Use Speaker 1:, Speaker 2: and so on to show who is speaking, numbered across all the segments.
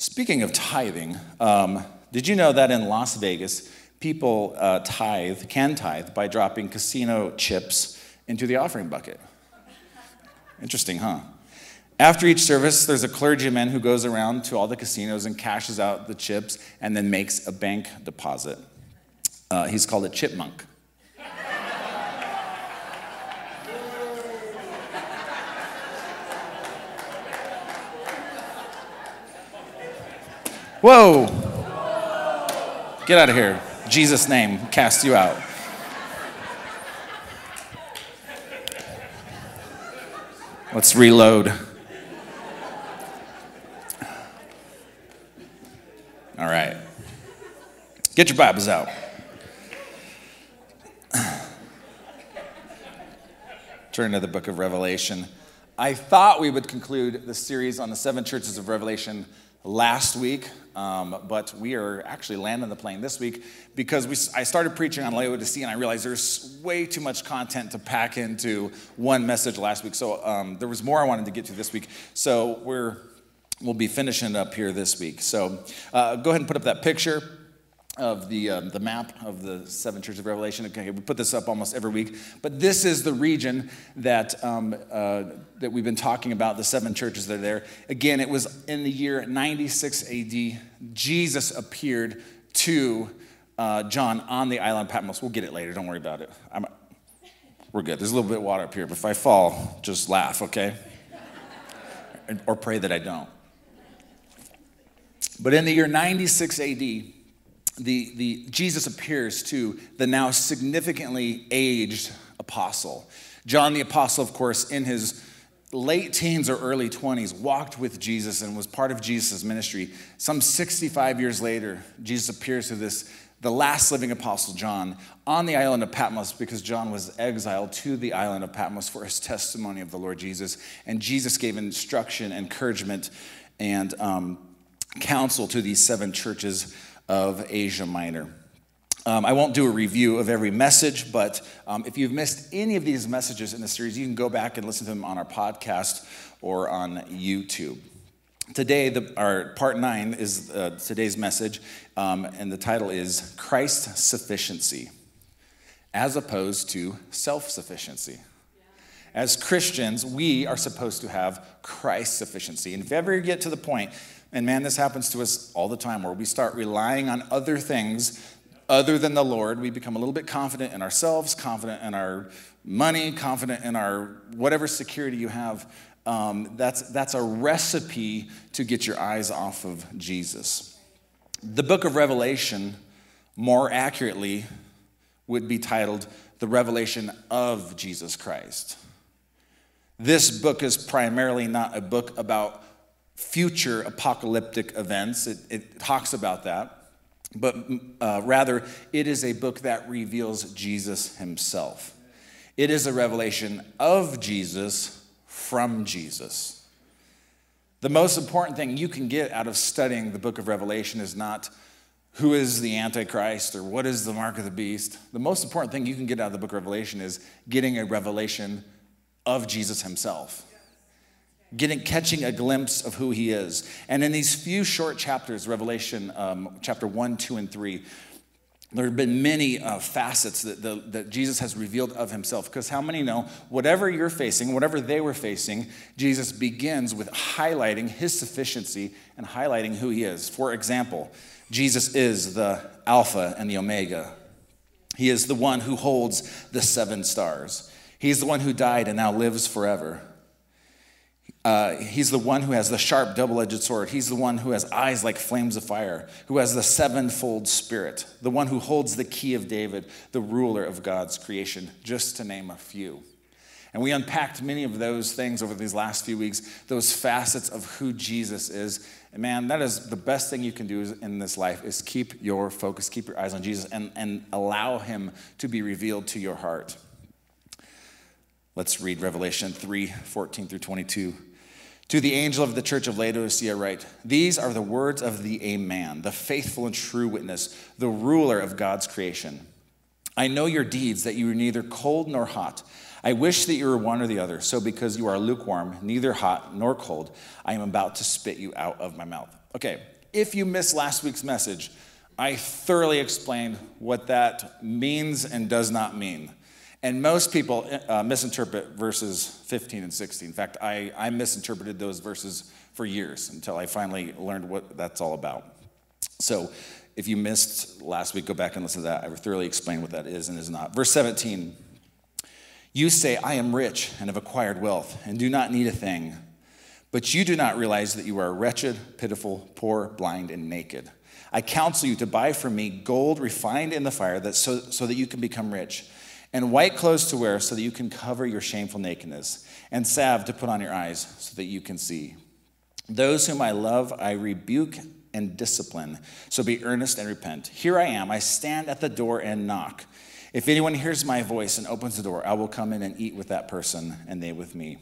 Speaker 1: Speaking of tithing, um, did you know that in Las Vegas, people uh, tithe, can tithe, by dropping casino chips into the offering bucket? Interesting, huh? After each service, there's a clergyman who goes around to all the casinos and cashes out the chips and then makes a bank deposit. Uh, he's called a chipmunk. Whoa! Get out of here. Jesus' name, cast you out. Let's reload. All right. Get your Bibles out. Turn to the book of Revelation. I thought we would conclude the series on the seven churches of Revelation last week, um, but we are actually landing the plane this week because we, I started preaching on Laodicea and I realized there's way too much content to pack into one message last week. So um, there was more I wanted to get to this week. So we're we'll be finishing up here this week. So uh, go ahead and put up that picture of the, um, the map of the seven churches of Revelation. Okay, we put this up almost every week, but this is the region that, um, uh, that we've been talking about, the seven churches that are there. Again, it was in the year 96 AD, Jesus appeared to uh, John on the island Patmos. We'll get it later, don't worry about it. I'm, we're good. There's a little bit of water up here, but if I fall, just laugh, okay? or pray that I don't. But in the year 96 AD, the, the, Jesus appears to the now significantly aged apostle. John the apostle, of course, in his late teens or early 20s, walked with Jesus and was part of Jesus' ministry. Some 65 years later, Jesus appears to this, the last living apostle John, on the island of Patmos because John was exiled to the island of Patmos for his testimony of the Lord Jesus. And Jesus gave instruction, encouragement, and um, counsel to these seven churches of Asia Minor. Um, I won't do a review of every message, but um, if you've missed any of these messages in the series, you can go back and listen to them on our podcast or on YouTube. Today, the, our part nine is uh, today's message, um, and the title is Christ Sufficiency, as opposed to self sufficiency. As Christians, we are supposed to have Christ sufficiency. And if ever you get to the point and man, this happens to us all the time where we start relying on other things other than the Lord. We become a little bit confident in ourselves, confident in our money, confident in our whatever security you have. Um, that's, that's a recipe to get your eyes off of Jesus. The book of Revelation, more accurately, would be titled The Revelation of Jesus Christ. This book is primarily not a book about future apocalyptic events. It, it talks about that. But uh, rather, it is a book that reveals Jesus himself. It is a revelation of Jesus from Jesus. The most important thing you can get out of studying the book of Revelation is not who is the Antichrist or what is the mark of the beast. The most important thing you can get out of the book of Revelation is getting a revelation of Jesus himself getting catching a glimpse of who he is. And in these few short chapters revelation um, chapter 1 2 and 3 there have been many uh, facets that, the, that jesus has revealed of himself. Because how many know whatever you're facing whatever they were facing jesus begins with highlighting his sufficiency and highlighting who he is. For example jesus is the alpha and the omega. He is the one who holds the seven stars. He's the one who died and now lives forever uh, he's the one who has the sharp double edged sword. He's the one who has eyes like flames of fire, who has the sevenfold spirit, the one who holds the key of David, the ruler of God's creation, just to name a few. And we unpacked many of those things over these last few weeks, those facets of who Jesus is. And man, that is the best thing you can do in this life is keep your focus, keep your eyes on Jesus, and, and allow him to be revealed to your heart. Let's read Revelation 3 14 through 22. To the angel of the church of Laodicea, write These are the words of the Amen, the faithful and true witness, the ruler of God's creation. I know your deeds, that you are neither cold nor hot. I wish that you were one or the other. So, because you are lukewarm, neither hot nor cold, I am about to spit you out of my mouth. Okay, if you missed last week's message, I thoroughly explained what that means and does not mean. And most people uh, misinterpret verses 15 and 16. In fact, I, I misinterpreted those verses for years until I finally learned what that's all about. So, if you missed last week, go back and listen to that. I thoroughly explained what that is and is not. Verse 17 You say, I am rich and have acquired wealth and do not need a thing. But you do not realize that you are wretched, pitiful, poor, blind, and naked. I counsel you to buy from me gold refined in the fire that so, so that you can become rich, and white clothes to wear so that you can cover your shameful nakedness, and salve to put on your eyes so that you can see. Those whom I love, I rebuke and discipline. So be earnest and repent. Here I am. I stand at the door and knock. If anyone hears my voice and opens the door, I will come in and eat with that person, and they with me.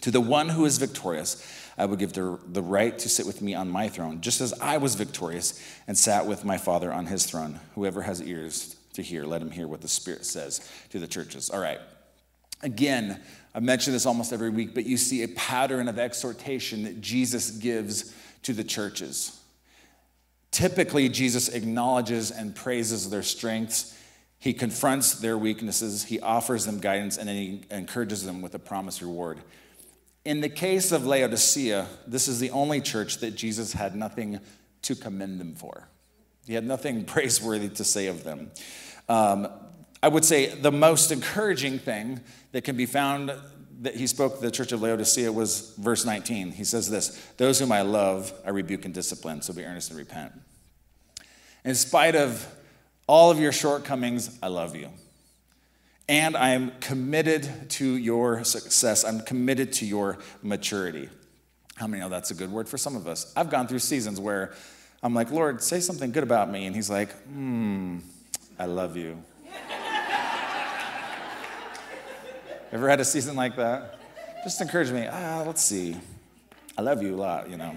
Speaker 1: To the one who is victorious, I will give the, the right to sit with me on my throne, just as I was victorious and sat with my Father on his throne. Whoever has ears to hear, let him hear what the Spirit says to the churches. All right. Again, I mention this almost every week, but you see a pattern of exhortation that Jesus gives to the churches. Typically, Jesus acknowledges and praises their strengths. He confronts their weaknesses, he offers them guidance, and then he encourages them with a promised reward. In the case of Laodicea, this is the only church that Jesus had nothing to commend them for. He had nothing praiseworthy to say of them. Um, I would say the most encouraging thing that can be found that he spoke to the church of Laodicea was verse 19. He says this Those whom I love, I rebuke and discipline, so be earnest and repent. In spite of all of your shortcomings, I love you. And I am committed to your success. I'm committed to your maturity. How many know that's a good word for some of us? I've gone through seasons where I'm like, Lord, say something good about me. And He's like, hmm, I love you. Ever had a season like that? Just encourage me. Ah, let's see. I love you a lot, you know.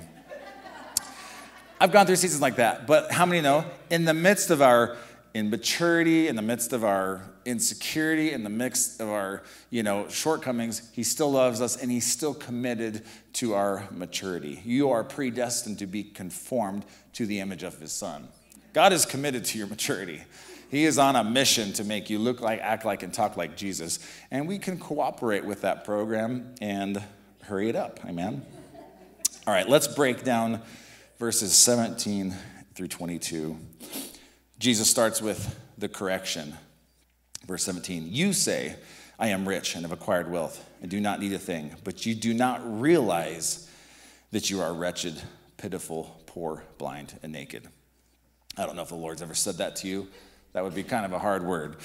Speaker 1: I've gone through seasons like that, but how many know in the midst of our immaturity, in the midst of our insecurity, in the midst of our, you know, shortcomings, he still loves us and he's still committed to our maturity. You are predestined to be conformed to the image of his son. God is committed to your maturity. He is on a mission to make you look like, act like, and talk like Jesus. And we can cooperate with that program and hurry it up. Amen. All right, let's break down verses 17 through 22. Jesus starts with the correction. Verse 17 You say, I am rich and have acquired wealth and do not need a thing, but you do not realize that you are wretched, pitiful, poor, blind, and naked. I don't know if the Lord's ever said that to you. That would be kind of a hard word.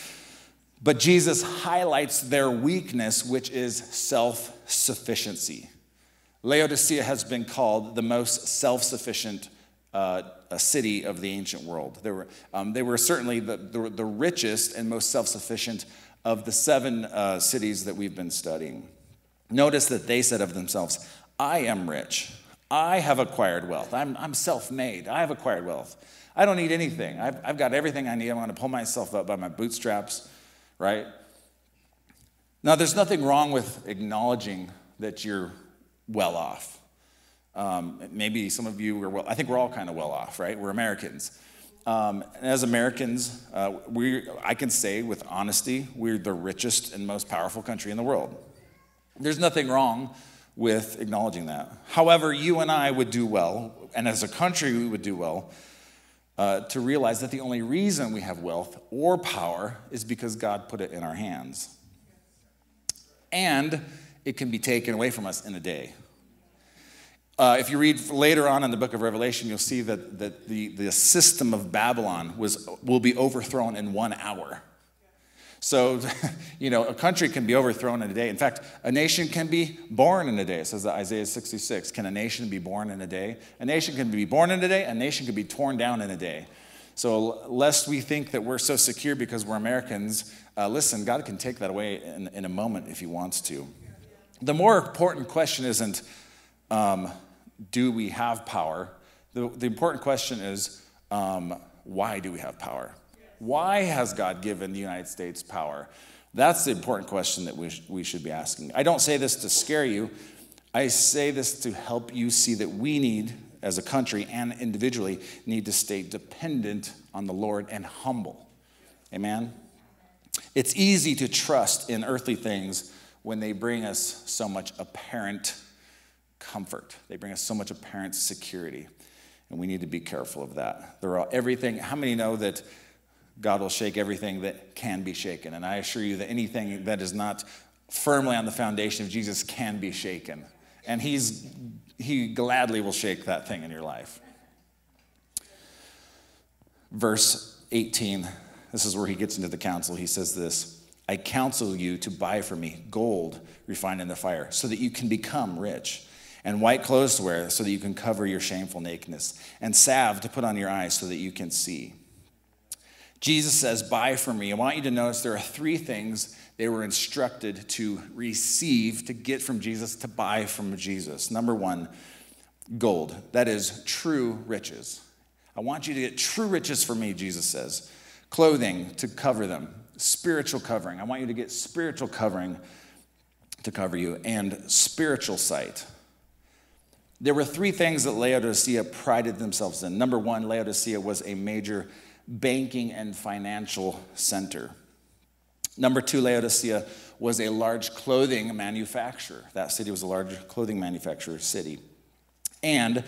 Speaker 1: But Jesus highlights their weakness, which is self sufficiency. Laodicea has been called the most self sufficient uh, city of the ancient world. They were, um, they were certainly the, the, the, richest and most self sufficient of the seven uh, cities that we've been studying. Notice that they said of themselves, I am rich. I have acquired wealth. I'm, I'm self made. I have acquired wealth. I don't need anything. I've, I've got everything I need. I'm going to pull myself up by my bootstraps, right? Now, there's nothing wrong with acknowledging that you're well off. Um, maybe some of you are well, I think we're all kind of well off, right? We're Americans. Um, and as Americans, uh, we, I can say with honesty, we're the richest and most powerful country in the world. There's nothing wrong with acknowledging that. However, you and I would do well, and as a country, we would do well uh, to realize that the only reason we have wealth or power is because God put it in our hands. And it can be taken away from us in a day. Uh, if you read later on in the book of Revelation, you'll see that, that the, the system of Babylon was, will be overthrown in one hour. So, you know, a country can be overthrown in a day. In fact, a nation can be born in a day. It says that Isaiah 66. Can a nation be born in a day? A nation can be born in a day, a nation can be torn down in a day. So, lest we think that we're so secure because we're Americans, uh, listen, God can take that away in, in, a moment if He wants to. The more important question isn't, um, do we have power? The, the important question is, um, why do we have power? Why has God given the United States power? That's the important question that we, sh- we should be asking. I don't say this to scare you. I say this to help you see that we need, as a country and individually, need to stay dependent on the Lord and humble. Amen? It's easy to trust in earthly things when they bring us so much apparent comfort. They bring us so much apparent security. And we need to be careful of that. There are everything, how many know that God will shake everything that can be shaken? And I assure you that anything that is not firmly on the foundation of Jesus can be shaken. And he's he gladly will shake that thing in your life. Verse 18, this is where he gets into the counsel. He says this I counsel you to buy for me gold refined in the fire, so that you can become rich, and white clothes to wear, so that you can cover your shameful nakedness, and salve to put on your eyes, so that you can see. Jesus says, Buy from me. I want you to notice there are three things they were instructed to receive, to get from Jesus, to buy from Jesus. Number one, gold. That is true riches. I want you to get true riches for me, Jesus says. Clothing to cover them, spiritual covering. I want you to get spiritual covering to cover you, and spiritual sight. There were three things that Laodicea prided themselves in. Number one, Laodicea was a major banking and financial center. Number two, Laodicea was a large clothing manufacturer. That city was a large clothing manufacturer city. And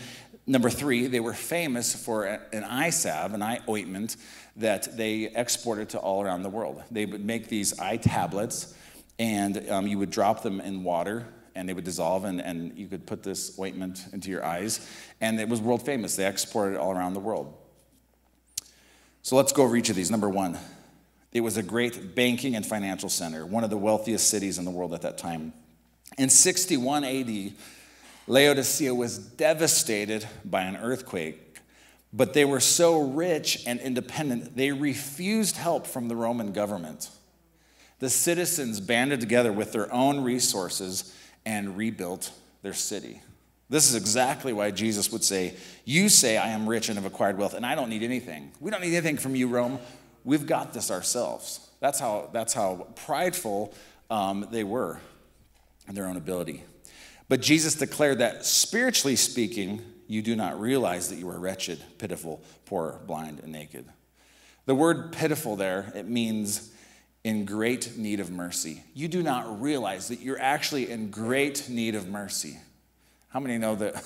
Speaker 1: number three, they were famous for an eye salve, an eye ointment that they exported to all around the world. They would make these eye tablets, and um, you would drop them in water, and they would dissolve, and, and you could put this ointment into your eyes. And it was world famous. They exported it all around the world. So let's go over each of these. Number one, it was a great banking and financial center, one of the wealthiest cities in the world at that time. In 61 AD, Laodicea was devastated by an earthquake, but they were so rich and independent, they refused help from the Roman government. The citizens banded together with their own resources and rebuilt their city. This is exactly why Jesus would say, You say, I am rich and have acquired wealth, and I don't need anything. We don't need anything from you, Rome. We've got this ourselves. That's how, that's how prideful um, they were in their own ability. But Jesus declared that spiritually speaking, you do not realize that you are wretched, pitiful, poor, blind, and naked. The word pitiful there, it means in great need of mercy. You do not realize that you're actually in great need of mercy. How many know that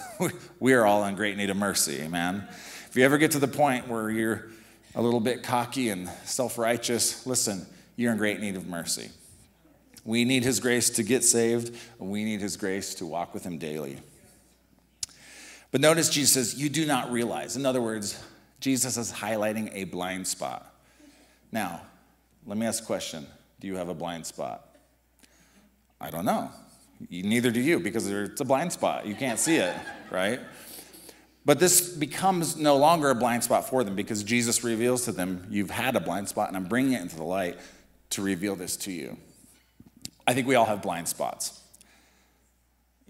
Speaker 1: we are all in great need of mercy, amen? If you ever get to the point where you're a little bit cocky and self righteous, listen, you're in great need of mercy. We need His grace to get saved, and we need His grace to walk with Him daily. But notice Jesus says, You do not realize. In other words, Jesus is highlighting a blind spot. Now, let me ask a question Do you have a blind spot? I don't know. Neither do you, because it's a blind spot. You can't see it, right? But this becomes no longer a blind spot for them because Jesus reveals to them, You've had a blind spot, and I'm bringing it into the light to reveal this to you. I think we all have blind spots.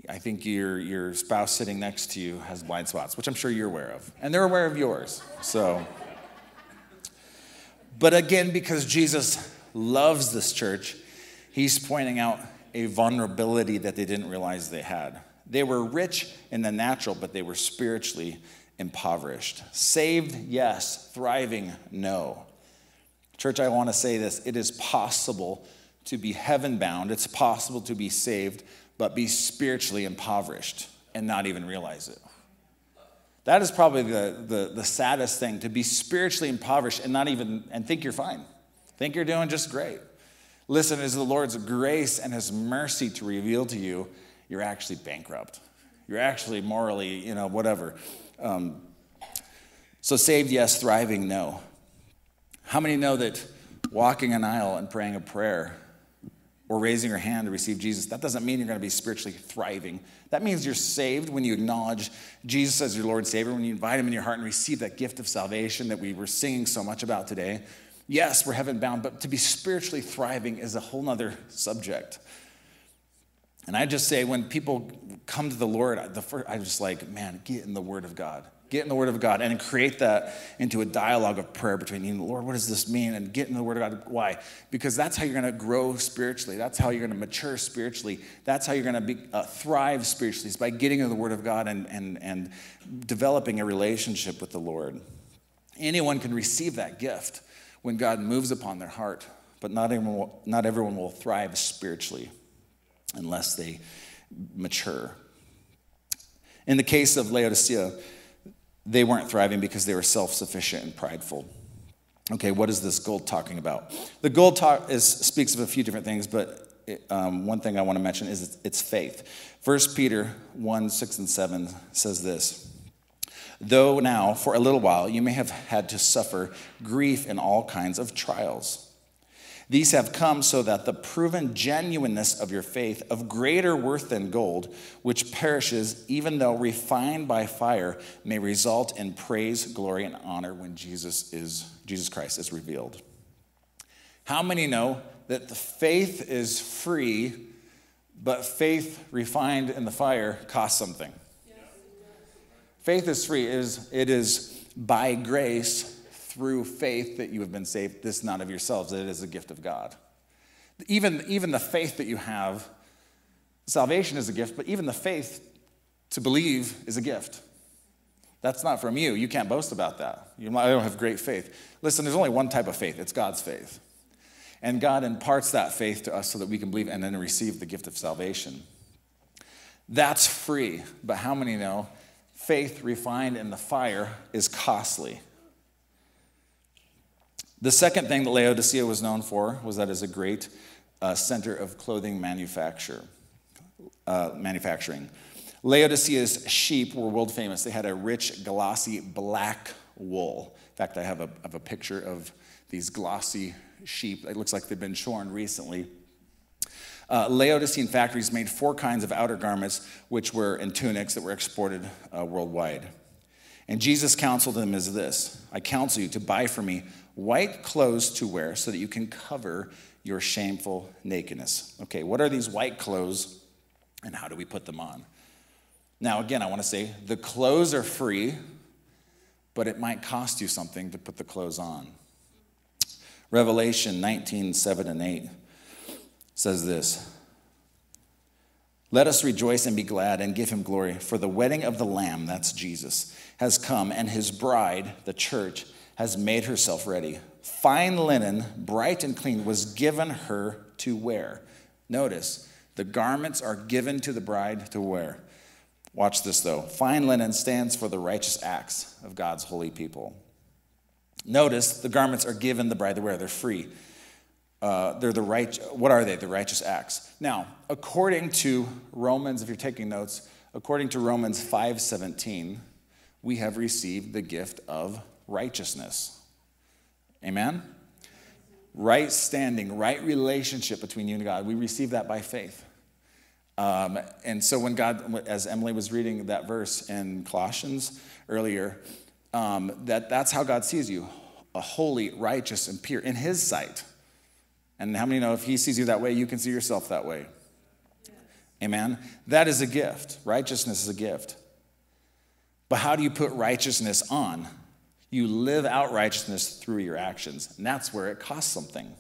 Speaker 1: I think your, your spouse sitting next to you has blind spots, which I'm sure you're aware of, and they're aware of yours. So, but again, because Jesus loves this church, he's pointing out a vulnerability that they didn't realize they had. They were rich in the natural, but they were spiritually impoverished. Saved, yes. Thriving, no. Church, I want to say this it is possible to be heaven bound, it's possible to be saved, but be spiritually impoverished and not even realize it. That is probably the, the, the, saddest thing to be spiritually impoverished and not even and think you're fine. Think you're doing just great. Listen, is the Lord's grace and his mercy to reveal to you you're actually bankrupt. You're actually morally, you know, whatever. Um, so saved, yes. Thriving, no. How many know that walking an aisle and praying a prayer or raising your hand to receive Jesus, that doesn't mean you're going to be spiritually thriving. That means you're saved when you acknowledge Jesus as your Lord and Savior, when you invite Him in your heart and receive that gift of salvation that we were singing so much about today. Yes, we're heaven bound, but to be spiritually thriving is a whole nother subject. And I just say, when people come to the Lord, the first, I'm just like, man, get in the Word of God. Get in the Word of God and create that into a dialogue of prayer between you and the Lord. What does this mean? And get in the Word of God. Why? Because that's how you're going to grow spiritually. That's how you're going to mature spiritually. That's how you're going to be, uh, thrive spiritually. is by getting in the Word of God and, and, and developing a relationship with the Lord. Anyone can receive that gift when God moves upon their heart, but not everyone will, not everyone will thrive spiritually unless they mature. In the case of Laodicea, they weren't thriving because they were self sufficient and prideful. Okay, what is this gold talking about? The gold talk is, speaks of a few different things, but it, um, one thing I want to mention is it's, it's faith. 1 Peter 1 6 and 7 says this Though now, for a little while, you may have had to suffer grief in all kinds of trials. These have come so that the proven genuineness of your faith, of greater worth than gold, which perishes even though refined by fire, may result in praise, glory, and honor when Jesus is Jesus Christ is revealed. How many know that the faith is free, but faith refined in the fire costs something? Faith is free. It is, it is by grace through faith that you have been saved. This not of yourselves, it is a gift of God. Even, even the faith that you have, salvation is a gift, but even the faith to believe is a gift. That's not from you. You can't boast about that. You don't have great faith. Listen, there's only one type of faith it's God's faith. And God imparts that faith to us so that we can believe and then receive the gift of salvation. That's free, but how many know faith refined in the fire is costly? The second thing that Laodicea was known for was that it's a great uh, center of clothing manufacture, uh, manufacturing. Laodicea's sheep were world famous. They had a rich, glossy black wool. In fact, I have a, have a picture of these glossy sheep. It looks like they've been shorn recently. Uh, Laodicean factories made four kinds of outer garments, which were in tunics that were exported uh, worldwide. And Jesus counseled them as this I counsel you to buy for me white clothes to wear so that you can cover your shameful nakedness. Okay, what are these white clothes and how do we put them on? Now, again, I want to say the clothes are free, but it might cost you something to put the clothes on. Revelation 19 7 and 8 says this Let us rejoice and be glad and give him glory, for the wedding of the Lamb, that's Jesus, has come, and his bride, the church, has made herself ready. Fine linen, bright and clean, was given her to wear. Notice, the garments are given to the bride to wear. Watch this though. Fine linen stands for the righteous acts of God's holy people. Notice the garments are given the bride to wear, they're free. Uh, they're the right, what are they? The righteous acts. Now, according to Romans, if you're taking notes, according to Romans 5:17, we have received the gift of righteousness. Amen? Right standing, right relationship between you and God. We receive that by faith. Um, and so when God, as Emily was reading that verse in Colossians earlier, um, that that's how God sees you, a holy, righteous, and pure in His sight. And how many know if He sees you that way, you can see yourself that way? Amen. That is a gift. Righteousness is a gift. But how do you put righteousness on? You live out righteousness through your actions, and that's where it costs something.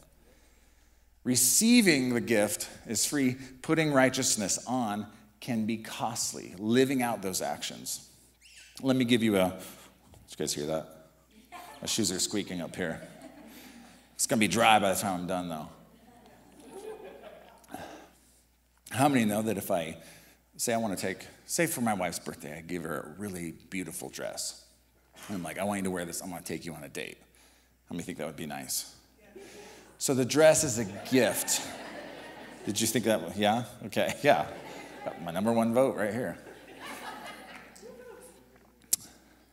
Speaker 1: Receiving the gift is free, putting righteousness on can be costly, living out those actions. Let me give you a. Did you guys hear that? My shoes are squeaking up here. It's to be dry by the time I'm done, though. How many know that if I say I want to take, say for my wife's birthday, I give her a really beautiful dress? And I'm like, I want you to wear this. I'm going to take you on a date. How many think that would be nice? So the dress is a gift. Did you think that? Yeah? Okay, yeah. My number one vote right here.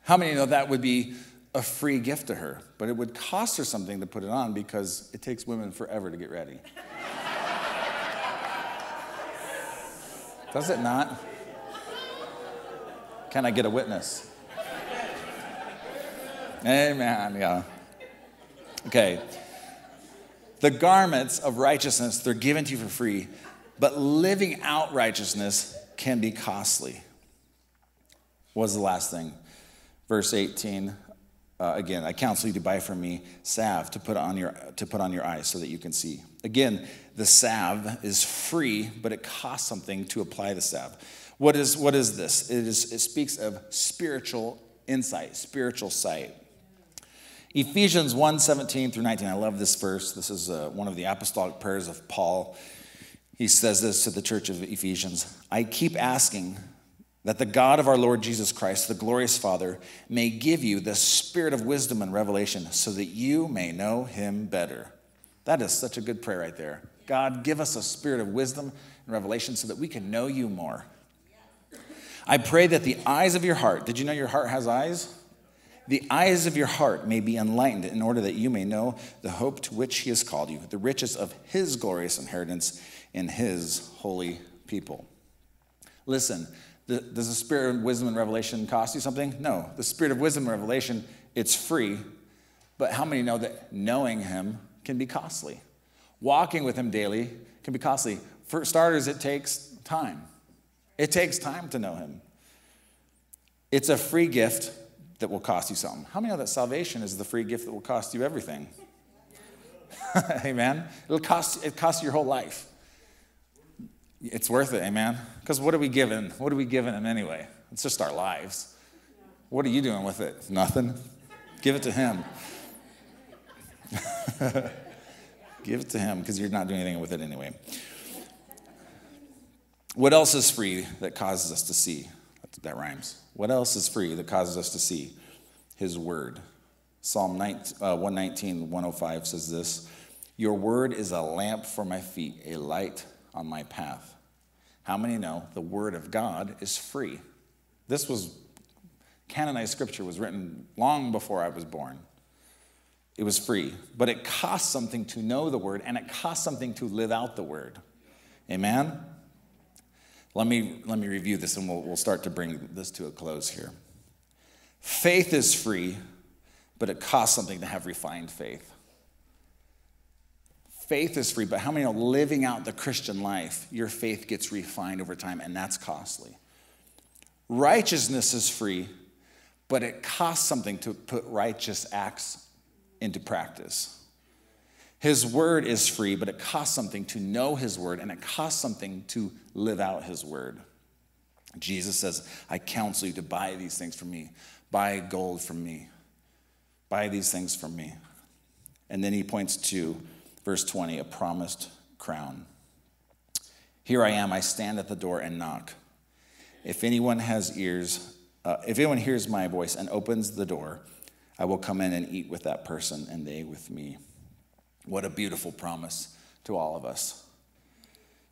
Speaker 1: How many know that would be a free gift to her? But it would cost her something to put it on because it takes women forever to get ready. Does it not? Can I get a witness? Amen. Yeah. Okay. The garments of righteousness, they're given to you for free, but living out righteousness can be costly. What was the last thing? Verse 18, uh, again, I counsel you to buy from me salve to put on your to put on your eyes so that you can see. Again, the salve is free, but it costs something to apply the salve. What is what is this? It is it speaks of spiritual insight, spiritual sight. Ephesians 1 17 through 19. I love this verse. This is uh, one of the apostolic prayers of Paul. He says this to the church of Ephesians I keep asking that the God of our Lord Jesus Christ, the glorious Father, may give you the spirit of wisdom and revelation so that you may know him better. That is such a good prayer right there. God, give us a spirit of wisdom and revelation so that we can know you more. I pray that the eyes of your heart, did you know your heart has eyes? The eyes of your heart may be enlightened in order that you may know the hope to which he has called you, the riches of his glorious inheritance in his holy people. Listen, the, does the spirit of wisdom and revelation cost you something? No. The spirit of wisdom and revelation, it's free. But how many know that knowing him can be costly? Walking with him daily can be costly. For starters, it takes time. It takes time to know him. It's a free gift that will cost you something. How many know that salvation is the free gift that will cost you everything? Amen. It'll cost it costs your whole life. It's worth it, amen? Because what are we giving? What are we giving him anyway? It's just our lives. What are you doing with it? Nothing. Give it to him. Give it to him because you're not doing anything with it anyway. What else is free that causes us to see? That rhymes. What else is free that causes us to see? His word. Psalm 19, uh, 119, 105 says this Your word is a lamp for my feet, a light on my path. How many know the Word of God is free? This was canonized scripture was written long before I was born. It was free, but it costs something to know the Word and it costs something to live out the Word. Amen? Let me, let me review this and we'll, we'll start to bring this to a close here. Faith is free, but it costs something to have refined faith. Faith is free, but how many know living out the Christian life, your faith gets refined over time, and that's costly. Righteousness is free, but it costs something to put righteous acts into practice. His word is free, but it costs something to know his word, and it costs something to live out his word. Jesus says, I counsel you to buy these things from me. Buy gold from me. Buy these things from me. And then he points to Verse 20, a promised crown. Here I am, I stand at the door and knock. If anyone has ears, uh, if anyone hears my voice and opens the door, I will come in and eat with that person and they with me. What a beautiful promise to all of us.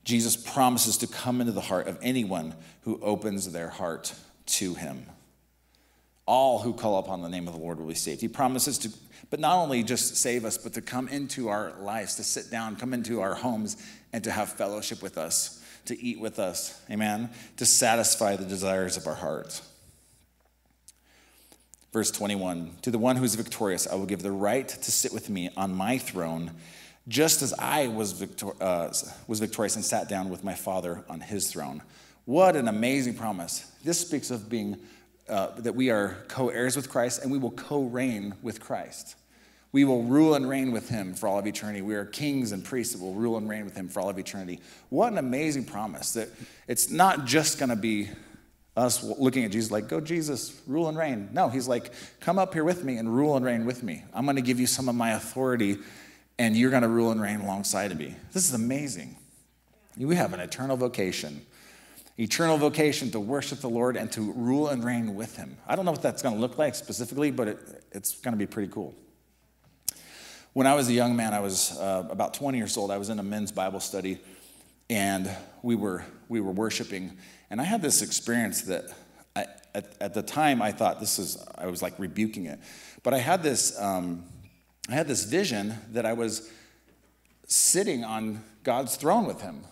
Speaker 1: Jesus promises to come into the heart of anyone who opens their heart to him. All who call upon the name of the Lord will be saved. He promises to but not only just save us, but to come into our lives, to sit down, come into our homes, and to have fellowship with us, to eat with us, amen, to satisfy the desires of our hearts. Verse 21 To the one who is victorious, I will give the right to sit with me on my throne, just as I was, victor- uh, was victorious and sat down with my Father on his throne. What an amazing promise. This speaks of being, uh, that we are co heirs with Christ and we will co reign with Christ. We will rule and reign with him for all of eternity. We are kings and priests that will rule and reign with him for all of eternity. What an amazing promise that it's not just going to be us looking at Jesus like, go, Jesus, rule and reign. No, he's like, come up here with me and rule and reign with me. I'm going to give you some of my authority and you're going to rule and reign alongside of me. This is amazing. We have an eternal vocation eternal vocation to worship the Lord and to rule and reign with Him. I don't know what that's going to look like specifically, but it, it's going to be pretty cool. When I was a young man, I was uh, about 20 years old, I was in a men's Bible study and we were, we were worshiping. And I had this experience that I, at, at, the time I thought this is, I was like rebuking it. But I had this, um, I had this vision that I was sitting on God's throne with him.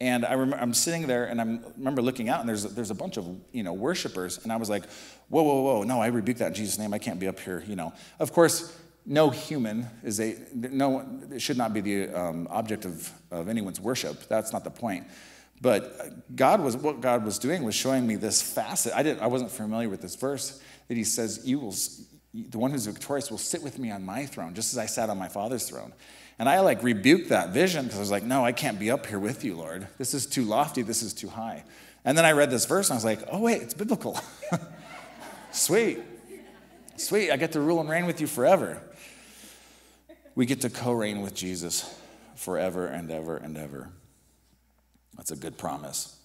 Speaker 1: And I I'm sitting there and I remember looking out and there's, there's a bunch of, you know, worshipers. And I was like, whoa, whoa, whoa, no, I rebuke that in Jesus' name. I can't be up here, you know. Of course, no human is a, no, it should not be the um, object of, of anyone's worship. That's not the point. But God was, what God was doing was showing me this facet. I, didn't, I wasn't familiar with this verse. that he says, You will, the one who's victorious will sit with me on my throne, just as I sat on my father's throne. And I like rebuked that vision because I was like, No, I can't be up here with you, Lord. This is too lofty, this is too high. And then I read this verse and I was like, Oh, wait, it's biblical. Sweet. Sweet. I get to rule and reign with you forever. We get to co reign with Jesus forever and ever and ever. That's a good promise.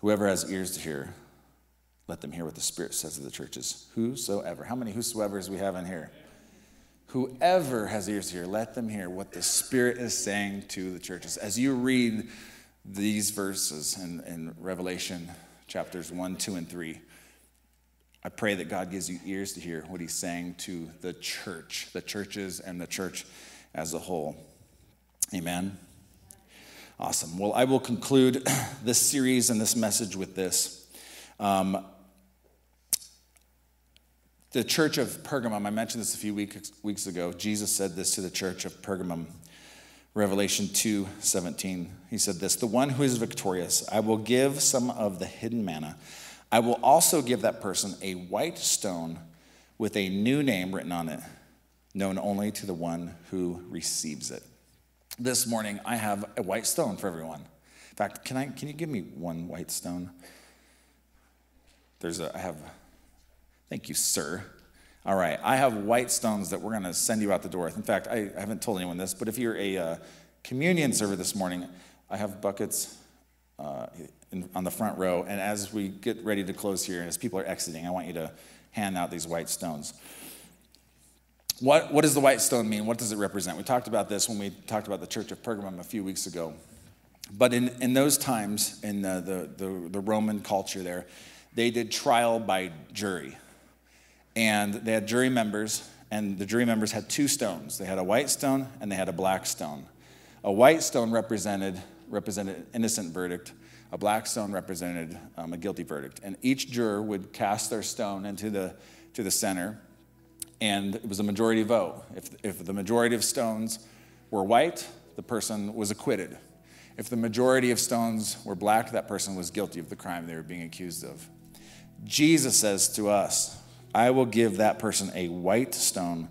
Speaker 1: Whoever has ears to hear, let them hear what the Spirit says to the churches. Whosoever. How many whosoever's we have in here? Whoever has ears to hear, let them hear what the Spirit is saying to the churches. As you read these verses in, in Revelation chapters 1, 2, and 3, I pray that God gives you ears to hear what He's saying to the church, the churches, and the church as a whole. Amen. Awesome. Well, I will conclude this series and this message with this. Um, the church of Pergamum, I mentioned this a few weeks, weeks ago. Jesus said this to the church of Pergamum. Revelation 2 17. He said this The one who is victorious, I will give some of the hidden manna. I will also give that person a white stone with a new name written on it, known only to the one who receives it. This morning, I have a white stone for everyone. In fact, can, I, can you give me one white stone? There's a, I have, thank you, sir. All right, I have white stones that we're going to send you out the door. In fact, I, I haven't told anyone this, but if you're a uh, communion server this morning, I have buckets uh, in, on the front row. And as we get ready to close here, and as people are exiting, I want you to hand out these white stones. What, what does the white stone mean? What does it represent? We talked about this when we talked about the church of Pergamum a few weeks ago. But in, in those times, in the, the, the, the Roman culture there, they did trial by jury and they had jury members, and the jury members had two stones. They had a white stone and they had a black stone. A white stone represented represented innocent verdict. A black stone represented um, a guilty verdict. And each juror would cast their stone into the to the center, and it was a majority vote. If if the majority of stones were white, the person was acquitted. If the majority of stones were black, that person was guilty of the crime they were being accused of. Jesus says to us, I will give that person a white stone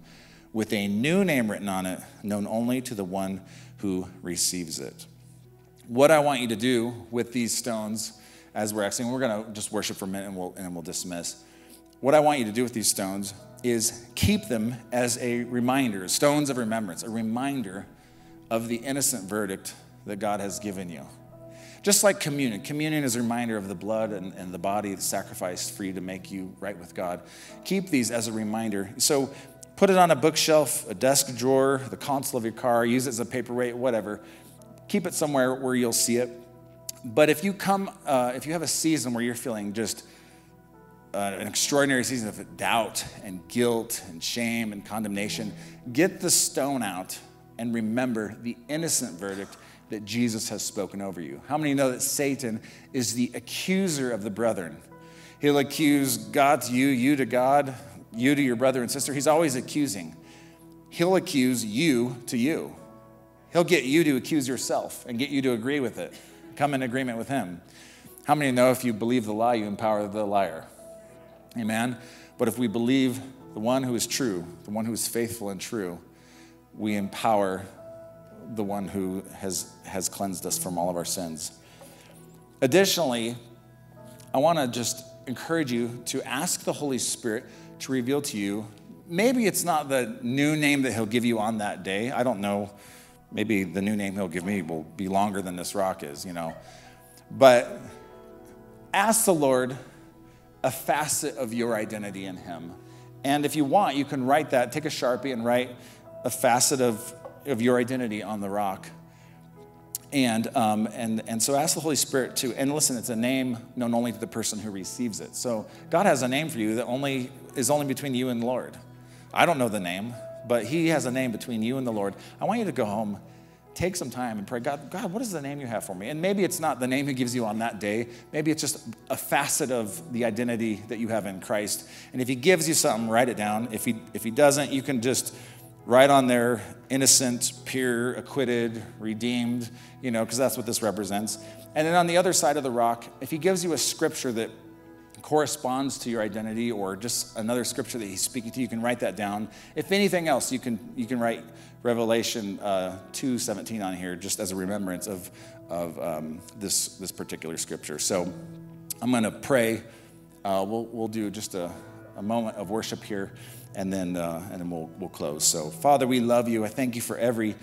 Speaker 1: with a new name written on it, known only to the one who receives it. What I want you to do with these stones as we're exiting, we're going to just worship for a minute and we'll, and we'll dismiss. What I want you to do with these stones is keep them as a reminder, stones of remembrance, a reminder of the innocent verdict that God has given you. Just like communion. Communion is a reminder of the blood and, and the body sacrificed for you to make you right with God. Keep these as a reminder. So put it on a bookshelf, a desk drawer, the console of your car, use it as a paperweight, whatever. Keep it somewhere where you'll see it. But if you come, uh, if you have a season where you're feeling just uh, an extraordinary season of doubt and guilt and shame and condemnation, get the stone out and remember the innocent verdict that Jesus has spoken over you? How many know that Satan is the accuser of the brethren? He'll accuse God to you, you to God, you to your brother and sister. He's always accusing. He'll accuse you to you. He'll get you to accuse yourself and get you to agree with it. Come in agreement with him. How many know if you believe the lie, you empower the liar? Amen. But if we believe the one who is true, the one who is faithful and true, we empower the one who has, has cleansed us from all of our sins. Additionally, I want to just encourage you to ask the Holy Spirit to reveal to you. Maybe it's not the new name that He'll give you on that day. I don't know. Maybe the new name He'll give me will be longer than this rock is, you know. But ask the Lord a facet of your identity in Him. And if you want, you can write that, take a Sharpie and write a facet of of your identity on the rock. And, um, and, and so ask the Holy Spirit to, and listen, it's a name known only to the person who receives it. So God has a name for you that only is only between you and the Lord. I don't know the name, but He has a name between you and the Lord. I want you to go home, take some time and pray, God, God, what is the name you have for me? And maybe it's not the name He gives you on that day. Maybe it's just a facet of the identity that you have in Christ. And if He gives you something, write it down. If He, if he doesn't, you can just write on there, innocent, pure, acquitted, redeemed, you know, because that's what this represents. And then on the other side of the rock, if he gives you a scripture that corresponds to your identity or just another scripture that he's speaking to you can write that down. If anything else you can you can write revelation uh, 2 17 on here just as a remembrance of of um, this this particular scripture. So i'm going to pray. Uh, we'll, we'll do just a, a moment of worship here and then uh, and then we'll, we'll close. So father we love you. I thank you for every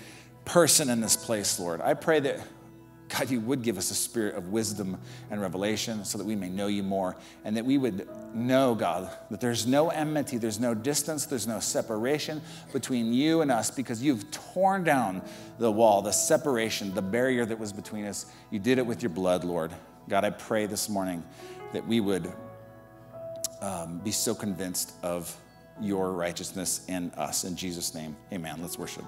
Speaker 1: person in this place lord. I pray that God, you would give us a spirit of wisdom and revelation so that we may know you more and that we would know, God, that there's no enmity, there's no distance, there's no separation between you and us because you've torn down the wall, the separation, the barrier that was between us. You did it with your blood, Lord. God, I pray this morning that we would um, be so convinced of your righteousness in us. In Jesus' name, amen. Let's worship.